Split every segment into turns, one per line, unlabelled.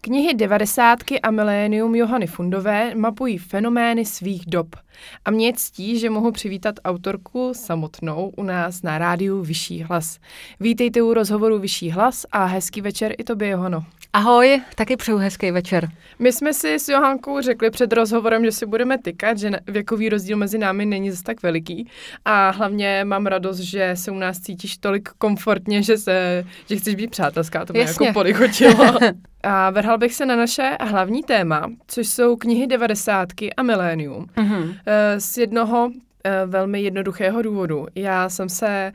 Knihy devadesátky a milénium Johany Fundové mapují fenomény svých dob. A mě ctí, že mohu přivítat autorku samotnou u nás na rádiu Vyšší hlas. Vítejte u rozhovoru Vyšší hlas a hezký večer i tobě, Johano.
Ahoj, taky přeju hezký večer.
My jsme si s Johankou řekli před rozhovorem, že si budeme tykat, že věkový rozdíl mezi námi není zase tak veliký a hlavně mám radost, že se u nás cítíš tolik komfortně, že, se, že chceš být přátelská, to mě Jasně. jako polichotilo. A vrhal bych se na naše hlavní téma, což jsou knihy devadesátky a milénium. Mm-hmm. Z jednoho eh, velmi jednoduchého důvodu. Já jsem se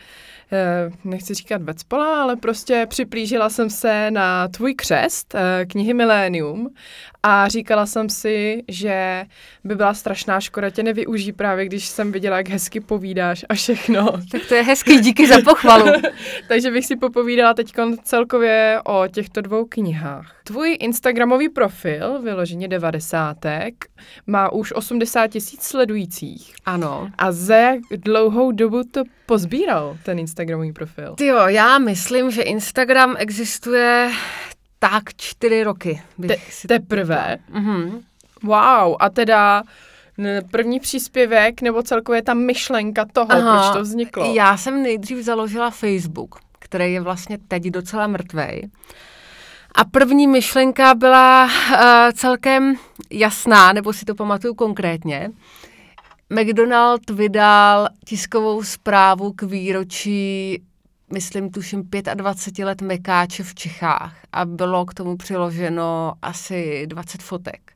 nechci říkat vecpola, ale prostě připlížila jsem se na tvůj křest, eh, knihy Milénium a říkala jsem si, že by byla strašná škoda tě nevyuží právě, když jsem viděla, jak hezky povídáš a všechno.
Tak to je hezký, díky za pochvalu.
Takže bych si popovídala teď celkově o těchto dvou knihách. Tvůj Instagramový profil, vyloženě devadesátek, má už 80 tisíc sledujících.
Ano.
A za jak dlouhou dobu to pozbíral, ten Instagramový profil?
Ty jo, já myslím, že Instagram existuje tak čtyři roky.
Te, teprve? Mhm. Wow, a teda první příspěvek nebo celkově ta myšlenka toho, Aha, proč to vzniklo?
Já jsem nejdřív založila Facebook, který je vlastně teď docela mrtvej. A první myšlenka byla uh, celkem jasná, nebo si to pamatuju konkrétně. McDonald vydal tiskovou zprávu k výročí, myslím, tuším 25 let Mekáče v Čechách a bylo k tomu přiloženo asi 20 fotek.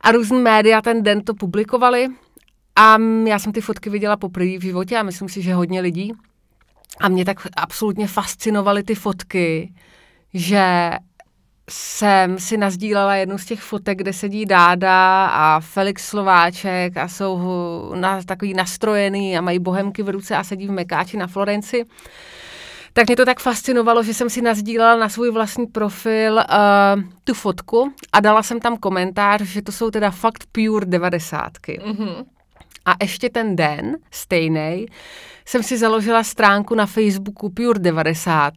A různé média ten den to publikovali a já jsem ty fotky viděla poprvé v životě a myslím si, že hodně lidí. A mě tak absolutně fascinovaly ty fotky, že jsem si nazdílela jednu z těch fotek, kde sedí Dáda a Felix Slováček a jsou na, takový nastrojený a mají bohemky v ruce a sedí v Mekáči na Florenci. Tak mě to tak fascinovalo, že jsem si nazdílela na svůj vlastní profil uh, tu fotku a dala jsem tam komentář, že to jsou teda fakt pure devadesátky. Mm-hmm. A ještě ten den, stejný, jsem si založila stránku na Facebooku Pure 90,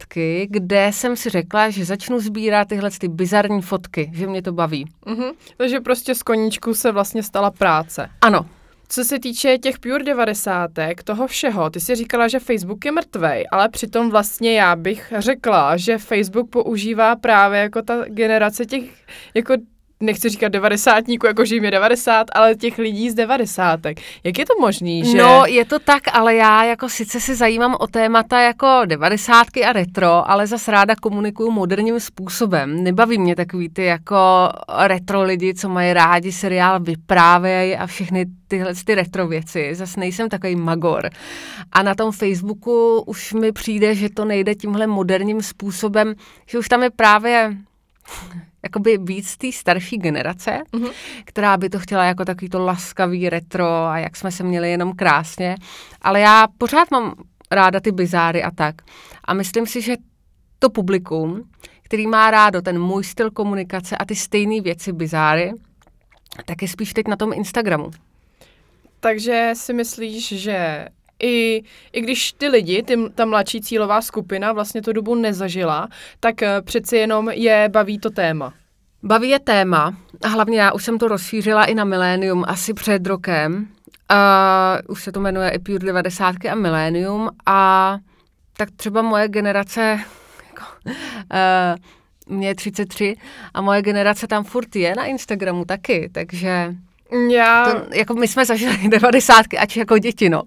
kde jsem si řekla, že začnu sbírat tyhle ty bizarní fotky, že mě to baví.
Mm-hmm. Takže prostě z koníčku se vlastně stala práce.
Ano,
co se týče těch Pure 90, toho všeho, ty si říkala, že Facebook je mrtvej, ale přitom vlastně já bych řekla, že Facebook používá právě jako ta generace těch jako nechci říkat devadesátníků, jako že jim je 90, ale těch lidí z devadesátek. Jak je to možný, že...
No, je to tak, ale já jako sice se zajímám o témata jako devadesátky a retro, ale zas ráda komunikuju moderním způsobem. Nebaví mě takový ty jako retro lidi, co mají rádi seriál Vyprávěj a všechny tyhle ty retro věci. Zas nejsem takový magor. A na tom Facebooku už mi přijde, že to nejde tímhle moderním způsobem, že už tam je právě jakoby víc té starší generace, mm-hmm. která by to chtěla jako takový to laskavý retro a jak jsme se měli jenom krásně. Ale já pořád mám ráda ty bizáry a tak. A myslím si, že to publikum, který má rádo ten můj styl komunikace a ty stejné věci bizáry, tak je spíš teď na tom Instagramu.
Takže si myslíš, že i, i když ty lidi, ty, ta mladší cílová skupina vlastně tu dobu nezažila, tak eh, přeci jenom je baví to téma.
Baví je téma a hlavně já už jsem to rozšířila i na milénium asi před rokem. A už se to jmenuje i Pure 90 a milénium a tak třeba moje generace, jako, uh, mě je 33 a moje generace tam furt je na Instagramu taky, takže já... To, jako my jsme zažili 90 ač jako děti, no.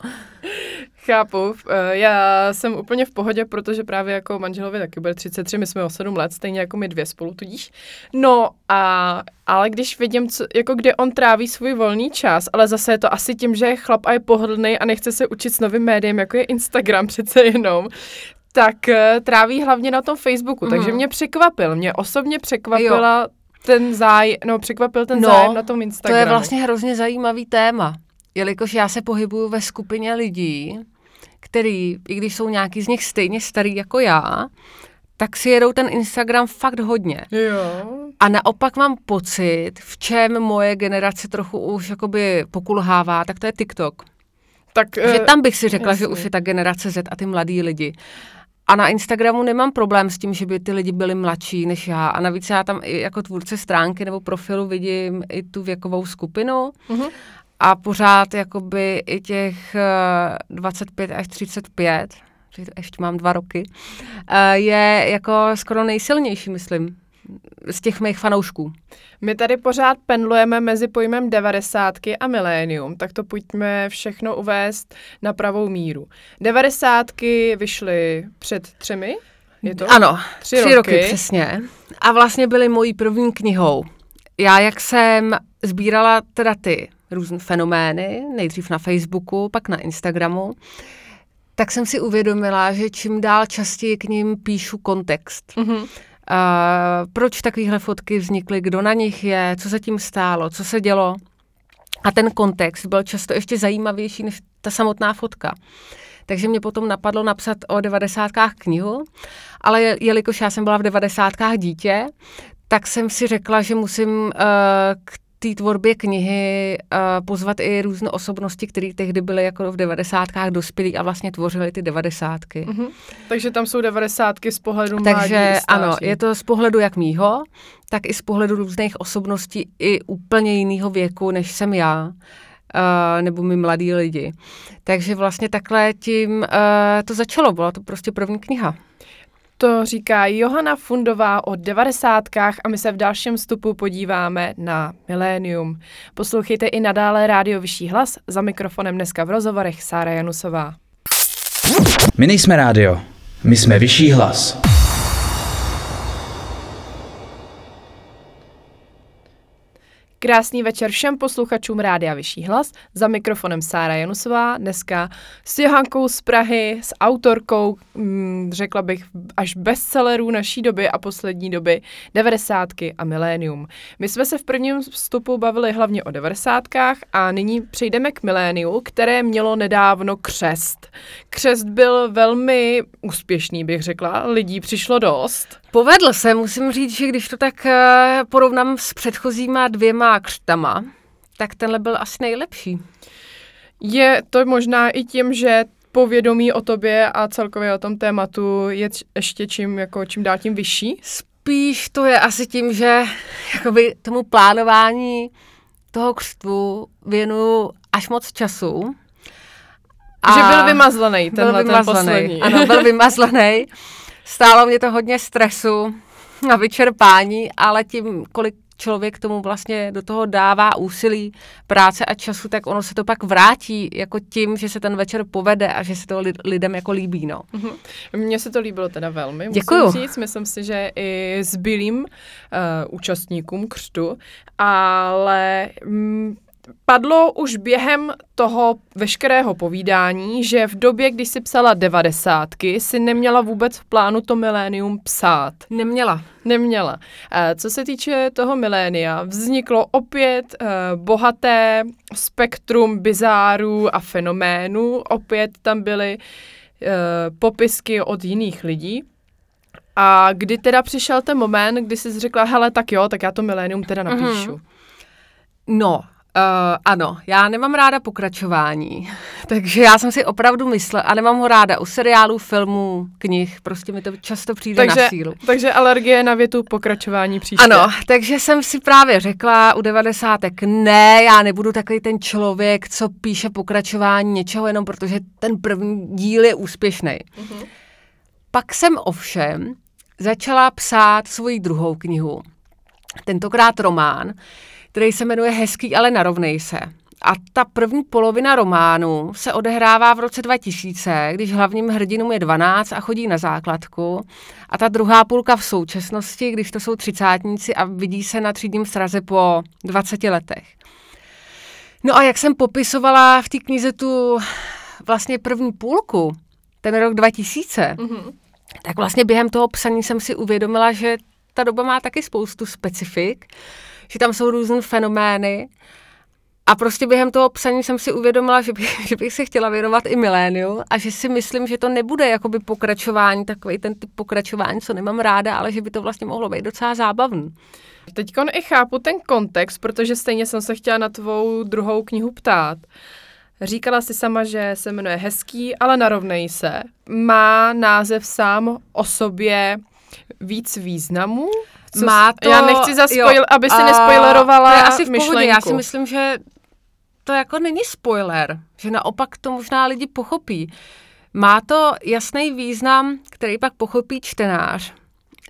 Chápu. Eh, já jsem úplně v pohodě, protože právě jako manželovi taky bude 33, my jsme o 7 let, stejně jako my dvě spolu tudíž. No a ale když vidím, co, jako kde on tráví svůj volný čas, ale zase je to asi tím, že je chlap a je pohodlný a nechce se učit s novým médiem, jako je Instagram přece jenom, tak uh, tráví hlavně na tom Facebooku. Mm. Takže mhm. mě překvapil, mě osobně překvapila jo. ten zájem, no překvapil ten no, zájem na tom Instagramu.
to je vlastně hrozně zajímavý téma jelikož já se pohybuju ve skupině lidí, který, i když jsou nějaký z nich stejně starý jako já, tak si jedou ten Instagram fakt hodně.
Jo.
A naopak mám pocit, v čem moje generace trochu už jakoby pokulhává, tak to je TikTok. Tak, že uh, tam bych si řekla, jasný. že už je ta generace Z a ty mladí lidi. a na Instagramu nemám problém s tím, že by ty lidi byli mladší než já. A navíc já tam i jako tvůrce stránky nebo profilu vidím i tu věkovou skupinu. Mm-hmm. A pořád jakoby i těch 25 až 35, ještě mám dva roky, je jako skoro nejsilnější, myslím z těch mých fanoušků.
My tady pořád pendlujeme mezi pojmem devadesátky a milénium, tak to pojďme všechno uvést na pravou míru. Devadesátky vyšly před třemi?
Je to? Ano, tři, tři roky. roky přesně. A vlastně byly mojí první knihou. Já, jak jsem sbírala teda ty různé fenomény, nejdřív na Facebooku, pak na Instagramu, tak jsem si uvědomila, že čím dál častěji k ním píšu kontext. Mm-hmm. Uh, proč takovéhle fotky vznikly, kdo na nich je, co se tím stálo, co se dělo. A ten kontext byl často ještě zajímavější než ta samotná fotka. Takže mě potom napadlo napsat o devadesátkách knihu, ale jelikož já jsem byla v devadesátkách dítě, tak jsem si řekla, že musím uh, k té tvorbě knihy uh, pozvat i různé osobnosti, které tehdy byly jako v devadesátkách dospělí a vlastně tvořily ty devadesátky. Mm-hmm.
Takže tam jsou devadesátky z pohledu
Takže ano, je to z pohledu jak mýho, tak i z pohledu různých osobností i úplně jiného věku, než jsem já. Uh, nebo my mladí lidi. Takže vlastně takhle tím uh, to začalo, byla to prostě první kniha.
To říká Johana Fundová o devadesátkách a my se v dalším vstupu podíváme na milénium. Poslouchejte i nadále Rádio Vyšší hlas, za mikrofonem dneska v rozhovorech Sára Janusová.
My nejsme rádio, my jsme Vyšší hlas.
Krásný večer všem posluchačům Rádia Vyšší hlas. Za mikrofonem Sára Janusová, dneska s Johankou z Prahy, s autorkou, hm, řekla bych, až bestsellerů naší doby a poslední doby, devadesátky a milénium. My jsme se v prvním vstupu bavili hlavně o devadesátkách a nyní přejdeme k miléniu, které mělo nedávno křest. Křest byl velmi úspěšný, bych řekla, lidí přišlo dost.
Povedl se, musím říct, že když to tak eh, porovnám s předchozíma dvěma křtama, tak tenhle byl asi nejlepší.
Je to možná i tím, že povědomí o tobě a celkově o tom tématu je ještě čím, jako čím dál tím vyšší?
Spíš to je asi tím, že jakoby tomu plánování toho křtu věnu až moc času.
A že byl vymazlený tenhle byl vymazlený, ten poslední.
Ano, byl vymazlený. Stálo mě to hodně stresu a vyčerpání, ale tím, kolik člověk tomu vlastně do toho dává úsilí, práce a času, tak ono se to pak vrátí jako tím, že se ten večer povede a že se to lidem jako líbí. No.
Mm-hmm. Mně se to líbilo teda velmi.
Děkuju.
Říct. Myslím si, že i zbylým uh, účastníkům křtu, ale mm, padlo už během toho veškerého povídání, že v době, kdy si psala devadesátky, si neměla vůbec v plánu to milénium psát.
Neměla.
Neměla. Eh, co se týče toho milénia, vzniklo opět uh, bohaté spektrum bizárů a fenoménů. Opět tam byly uh, popisky od jiných lidí. A kdy teda přišel ten moment, kdy jsi řekla, hele, tak jo, tak já to milénium teda napíšu. Mm-hmm.
No, Uh, ano, já nemám ráda pokračování, takže já jsem si opravdu myslela, a nemám ho ráda u seriálů, filmů, knih, prostě mi to často přijde
takže,
na sílu.
Takže alergie na větu pokračování příště.
Ano, takže jsem si právě řekla u devadesátek, ne, já nebudu takový ten člověk, co píše pokračování něčeho jenom protože ten první díl je úspěšný. Uh-huh. Pak jsem ovšem začala psát svoji druhou knihu, tentokrát román, který se jmenuje Hezký, ale narovnej se. A ta první polovina románu se odehrává v roce 2000, když hlavním hrdinům je 12 a chodí na základku. A ta druhá půlka v současnosti, když to jsou třicátníci a vidí se na třídním sraze po 20 letech. No a jak jsem popisovala v té knize tu vlastně první půlku, ten rok 2000, mm-hmm. tak vlastně během toho psaní jsem si uvědomila, že ta doba má taky spoustu specifik že tam jsou různé fenomény. A prostě během toho psaní jsem si uvědomila, že bych, že bych se chtěla věnovat i miléniu a že si myslím, že to nebude jakoby pokračování, takový ten typ pokračování, co nemám ráda, ale že by to vlastně mohlo být docela zábavný.
Teď i chápu ten kontext, protože stejně jsem se chtěla na tvou druhou knihu ptát. Říkala si sama, že se jmenuje Hezký, ale narovnej se. Má název sám o sobě víc významů?
Co má to,
já nechci zaspojil, aby si nespoilerovala
to je asi v
myšlenku.
pohodě. Já si myslím, že to jako není spoiler, že naopak to možná lidi pochopí. Má to jasný význam, který pak pochopí čtenář.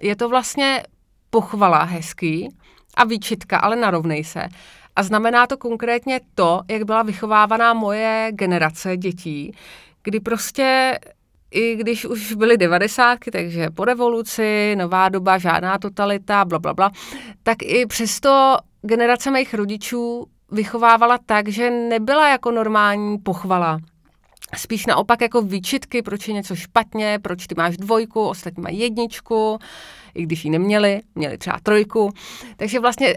Je to vlastně pochvala hezký a výčitka, ale narovnej se. A znamená to konkrétně to, jak byla vychovávaná moje generace dětí, kdy prostě i když už byly devadesátky, takže po revoluci, nová doba, žádná totalita, bla, bla, bla, tak i přesto generace mých rodičů vychovávala tak, že nebyla jako normální pochvala. Spíš naopak jako výčitky, proč je něco špatně, proč ty máš dvojku, ostatní mají jedničku, i když ji neměli, měli třeba trojku. Takže vlastně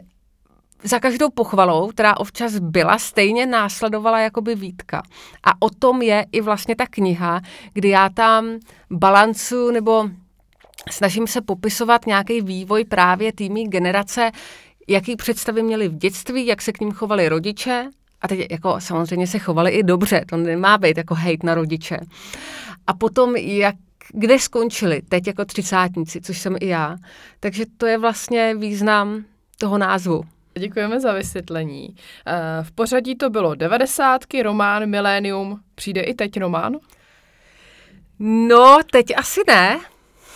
za každou pochvalou, která občas byla, stejně následovala jakoby výtka. A o tom je i vlastně ta kniha, kdy já tam balancu nebo snažím se popisovat nějaký vývoj právě týmí generace, jaký představy měli v dětství, jak se k ním chovali rodiče, a teď jako samozřejmě se chovali i dobře, to nemá být jako hejt na rodiče. A potom, jak kde skončili teď jako třicátníci, což jsem i já. Takže to je vlastně význam toho názvu.
Děkujeme za vysvětlení. Eh, v pořadí to bylo devadesátky, román, milénium. Přijde i teď román?
No, teď asi ne.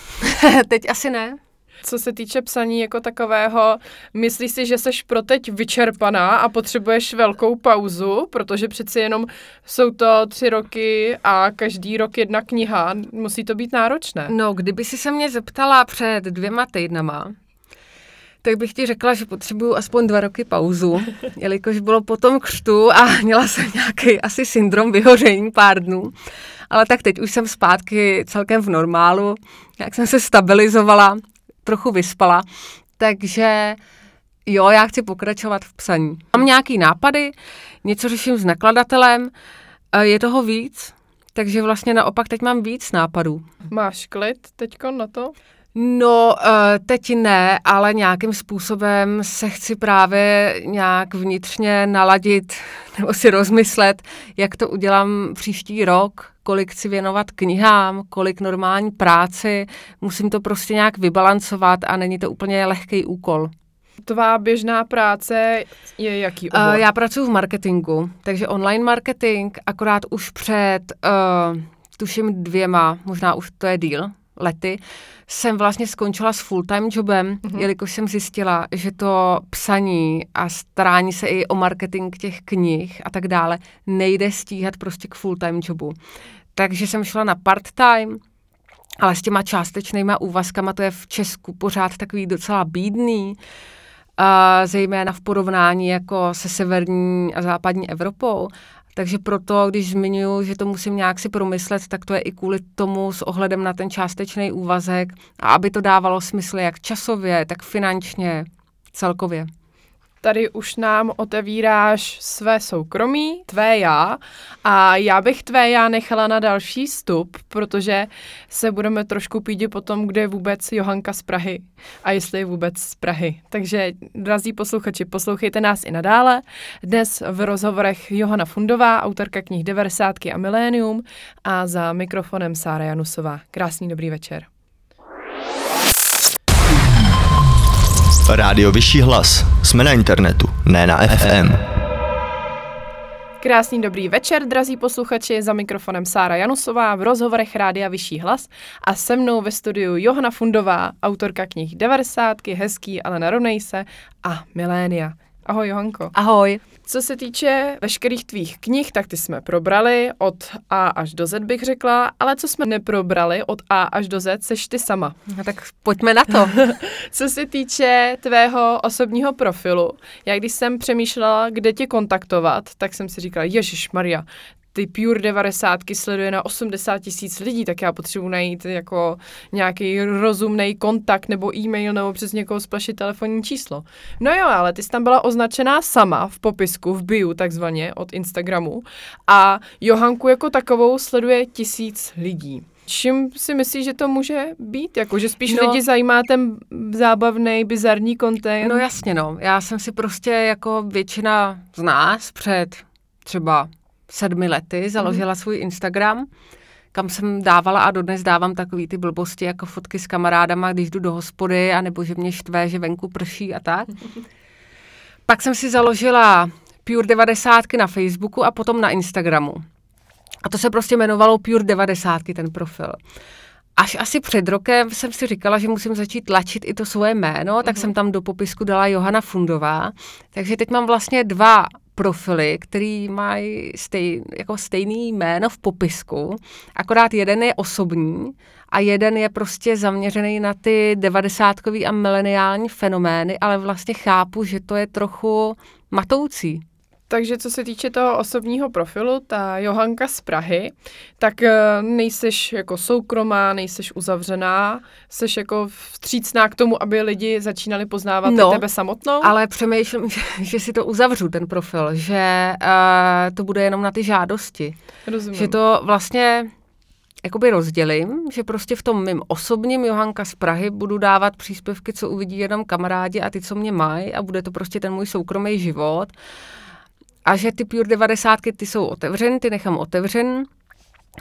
teď asi ne.
Co se týče psaní jako takového, myslíš si, že seš pro teď vyčerpaná a potřebuješ velkou pauzu, protože přeci jenom jsou to tři roky a každý rok jedna kniha, musí to být náročné.
No, kdyby si se mě zeptala před dvěma týdnama, tak bych ti řekla, že potřebuju aspoň dva roky pauzu, jelikož bylo potom křtu a měla jsem nějaký asi syndrom vyhoření pár dnů. Ale tak teď už jsem zpátky celkem v normálu, jak jsem se stabilizovala, trochu vyspala, takže jo, já chci pokračovat v psaní. Mám nějaký nápady, něco řeším s nakladatelem, je toho víc, takže vlastně naopak teď mám víc nápadů.
Máš klid teďko na to?
No, eh, teď ne, ale nějakým způsobem se chci právě nějak vnitřně naladit nebo si rozmyslet, jak to udělám příští rok, kolik chci věnovat knihám, kolik normální práci. Musím to prostě nějak vybalancovat a není to úplně lehký úkol.
Tvá běžná práce je jaký obor?
Uh, já pracuji v marketingu, takže online marketing, akorát už před, uh, tuším dvěma, možná už to je díl, lety, jsem vlastně skončila s full-time jobem, mm-hmm. jelikož jsem zjistila, že to psaní a starání se i o marketing těch knih a tak dále nejde stíhat prostě k full-time jobu. Takže jsem šla na part-time, ale s těma částečnýma úvazkama to je v Česku pořád takový docela bídný, a zejména v porovnání jako se severní a západní Evropou. Takže proto, když zmiňuji, že to musím nějak si promyslet, tak to je i kvůli tomu s ohledem na ten částečný úvazek a aby to dávalo smysl jak časově, tak finančně, celkově
tady už nám otevíráš své soukromí, tvé já a já bych tvé já nechala na další stup, protože se budeme trošku pídit po tom, kde je vůbec Johanka z Prahy a jestli je vůbec z Prahy. Takže, drazí posluchači, poslouchejte nás i nadále. Dnes v rozhovorech Johana Fundová, autorka knih 90 a Milénium a za mikrofonem Sára Janusová. Krásný dobrý večer.
Rádio Vyšší hlas. Jsme na internetu, ne na FM.
Krásný dobrý večer, drazí posluchači, za mikrofonem Sára Janusová v rozhovorech Rádia Vyšší hlas a se mnou ve studiu Johana Fundová, autorka knih 90, Hezký, ale narovnej se a Milénia. Ahoj Johanko.
Ahoj.
Co se týče veškerých tvých knih, tak ty jsme probrali od A až do Z, bych řekla, ale co jsme neprobrali od A až do Z, seš ty sama.
No tak pojďme na to.
co se týče tvého osobního profilu, já když jsem přemýšlela, kde tě kontaktovat, tak jsem si říkala, Ježíš Maria, ty Pure 90 sleduje na 80 tisíc lidí, tak já potřebuji najít jako nějaký rozumný kontakt nebo e-mail nebo přes někoho splašit telefonní číslo. No jo, ale ty jsi tam byla označená sama v popisku, v bio takzvaně od Instagramu a Johanku jako takovou sleduje tisíc lidí. Čím si myslíš, že to může být? Jako, že spíš no, lidi zajímá ten zábavný, bizarní content?
No jasně, no. Já jsem si prostě jako většina z nás před třeba sedmi lety založila mm-hmm. svůj Instagram, kam jsem dávala a dodnes dávám takový ty blbosti jako fotky s kamarádama, když jdu do hospody, anebo že mě štve, že venku prší a tak. Pak jsem si založila Pure 90 na Facebooku a potom na Instagramu. A to se prostě jmenovalo Pure 90, ten profil. Až asi před rokem jsem si říkala, že musím začít tlačit i to svoje jméno, tak mm-hmm. jsem tam do popisku dala Johana Fundová. Takže teď mám vlastně dva profily, který mají stej, jako stejný jméno v popisku, akorát jeden je osobní a jeden je prostě zaměřený na ty devadesátkový a mileniální fenomény, ale vlastně chápu, že to je trochu matoucí.
Takže co se týče toho osobního profilu, ta Johanka z Prahy, tak eh, nejseš jako soukromá, nejseš uzavřená, seš jako vstřícná k tomu, aby lidi začínali poznávat no, tebe samotnou?
ale přemýšlím, že, že si to uzavřu, ten profil, že uh, to bude jenom na ty žádosti.
Rozumím.
Že to vlastně jakoby rozdělím, že prostě v tom mým osobním Johanka z Prahy budu dávat příspěvky, co uvidí jenom kamarádi a ty, co mě mají a bude to prostě ten můj soukromý život. A že ty Pure 90 ty jsou otevřeny, ty nechám otevřen,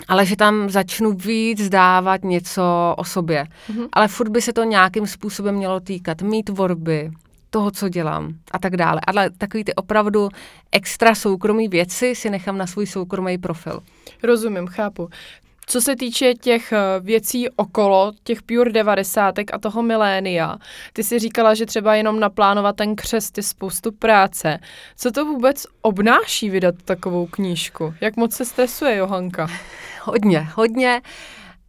ale že tam začnu víc dávat něco o sobě. Mm-hmm. Ale furt by se to nějakým způsobem mělo týkat mý tvorby, toho, co dělám a tak dále. Ale takový ty opravdu extra soukromý věci si nechám na svůj soukromý profil.
Rozumím, chápu. Co se týče těch eh, věcí okolo, těch Pure 90 a toho milénia, ty si říkala, že třeba jenom naplánovat ten křest je spoustu práce. Co to vůbec obnáší vydat takovou knížku? Jak moc se stresuje Johanka?
Hodně, hodně.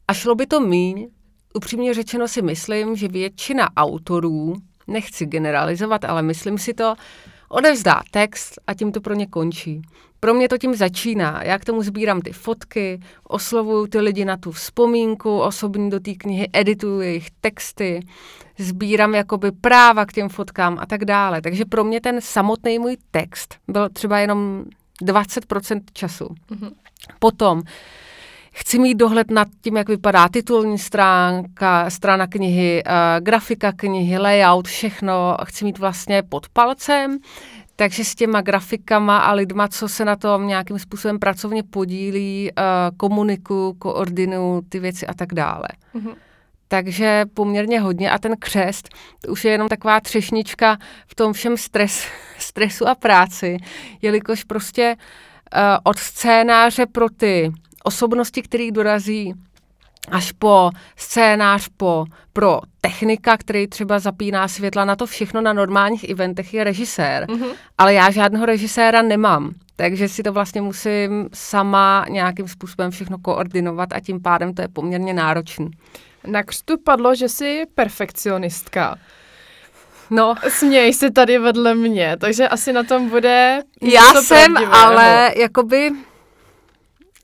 A šlo by to míň. Upřímně řečeno si myslím, že většina autorů, nechci generalizovat, ale myslím si to, odevzdá text a tím to pro ně končí. Pro mě to tím začíná. Já k tomu sbírám ty fotky, oslovuju ty lidi na tu vzpomínku osobní do té knihy, edituju jejich texty, sbírám jakoby práva k těm fotkám a tak dále. Takže pro mě ten samotný můj text byl třeba jenom 20% času. Mm-hmm. Potom chci mít dohled nad tím, jak vypadá titulní stránka, strana knihy, uh, grafika knihy, layout, všechno chci mít vlastně pod palcem, takže s těma grafikama a lidma, co se na tom nějakým způsobem pracovně podílí, uh, komunikuju, koordinuju ty věci a tak dále. Mm-hmm. Takže poměrně hodně a ten křest to už je jenom taková třešnička v tom všem stres, stresu a práci, jelikož prostě uh, od scénáře pro ty osobnosti, který dorazí až po scénář, po, pro technika, který třeba zapíná světla na to všechno na normálních eventech je režisér. Mm-hmm. Ale já žádného režiséra nemám. Takže si to vlastně musím sama nějakým způsobem všechno koordinovat a tím pádem to je poměrně náročný.
Na křtu padlo, že jsi perfekcionistka. No. Směj se tady vedle mě, takže asi na tom bude
Já jsem, ale jakoby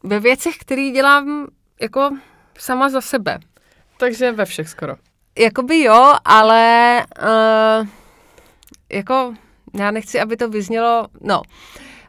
ve věcech, které dělám jako sama za sebe.
Takže ve všech skoro.
Jakoby jo, ale uh, jako já nechci, aby to vyznělo, no,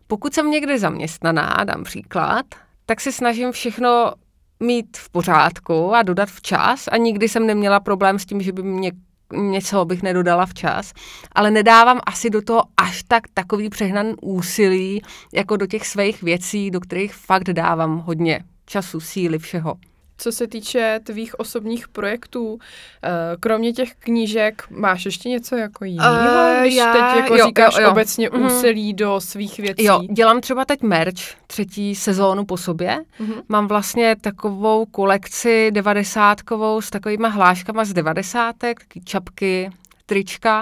pokud jsem někde zaměstnaná, dám příklad, tak se snažím všechno mít v pořádku a dodat včas a nikdy jsem neměla problém s tím, že by mě něco bych nedodala včas, ale nedávám asi do toho až tak takový přehnaný úsilí, jako do těch svých věcí, do kterých fakt dávám hodně času, síly, všeho.
Co se týče tvých osobních projektů, eh, kromě těch knížek, máš ještě něco jako jiného, uh, když já, teď jako jo, říkáš jo, jo. obecně mm. úsilí do svých věcí?
Jo, dělám třeba teď merch, třetí sezónu po sobě. Mm-hmm. Mám vlastně takovou kolekci devadesátkovou s takovýma hláškama z devadesátek, čapky, trička.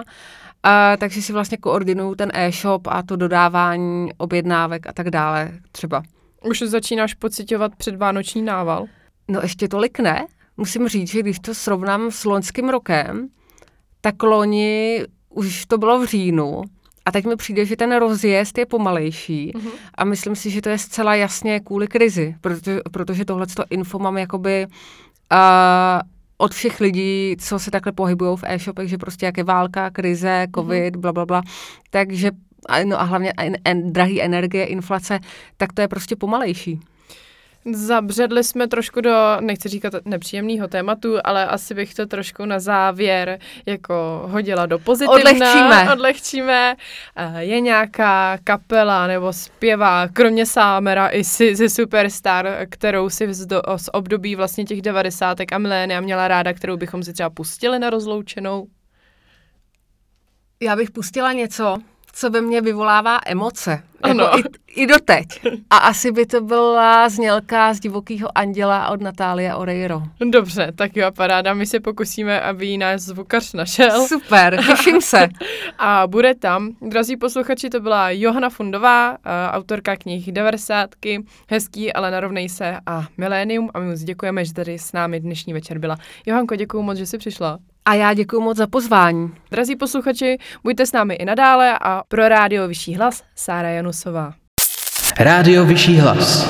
Uh, takže si vlastně koordinuju ten e-shop a to dodávání objednávek a tak dále třeba.
Už začínáš pocitovat předvánoční nával?
No ještě tolik ne. Musím říct, že když to srovnám s loňským rokem, tak loni už to bylo v říjnu a teď mi přijde, že ten rozjezd je pomalejší mm-hmm. a myslím si, že to je zcela jasně kvůli krizi, protože, protože tohleto info mám jakoby uh, od všech lidí, co se takhle pohybují v e-shopech, že prostě jak je válka, krize, mhm. covid, mm-hmm. bla, bla, bla. Takže, no a hlavně en, en, drahý energie, inflace, tak to je prostě pomalejší.
Zabředli jsme trošku do, nechci říkat nepříjemného tématu, ale asi bych to trošku na závěr jako hodila do pozitivna.
Odlehčíme.
Odlehčíme. Eh, Je nějaká kapela nebo zpěvá, kromě Sámera i si, si Superstar, kterou si z, do, z období vlastně těch devadesátek a milénia měla ráda, kterou bychom si třeba pustili na rozloučenou?
Já bych pustila něco, co ve mně vyvolává emoce.
Ano.
Jako i, I doteď. A asi by to byla znělka z Divokého anděla od Natálie Oreiro.
Dobře, tak jo, paráda, my se pokusíme, aby ji náš zvukař našel.
Super, těším se.
A bude tam, drazí posluchači, to byla Johana Fundová, a autorka knih 90. Hezký, ale narovnej se a Milénium. A my moc děkujeme, že tady s námi dnešní večer byla. Johanko, děkuji moc, že jsi přišla.
A já děkuji moc za pozvání.
Drazí posluchači, buďte s námi i nadále a pro rádio Vyšší hlas Sára Janusová.
Rádio Vyšší hlas.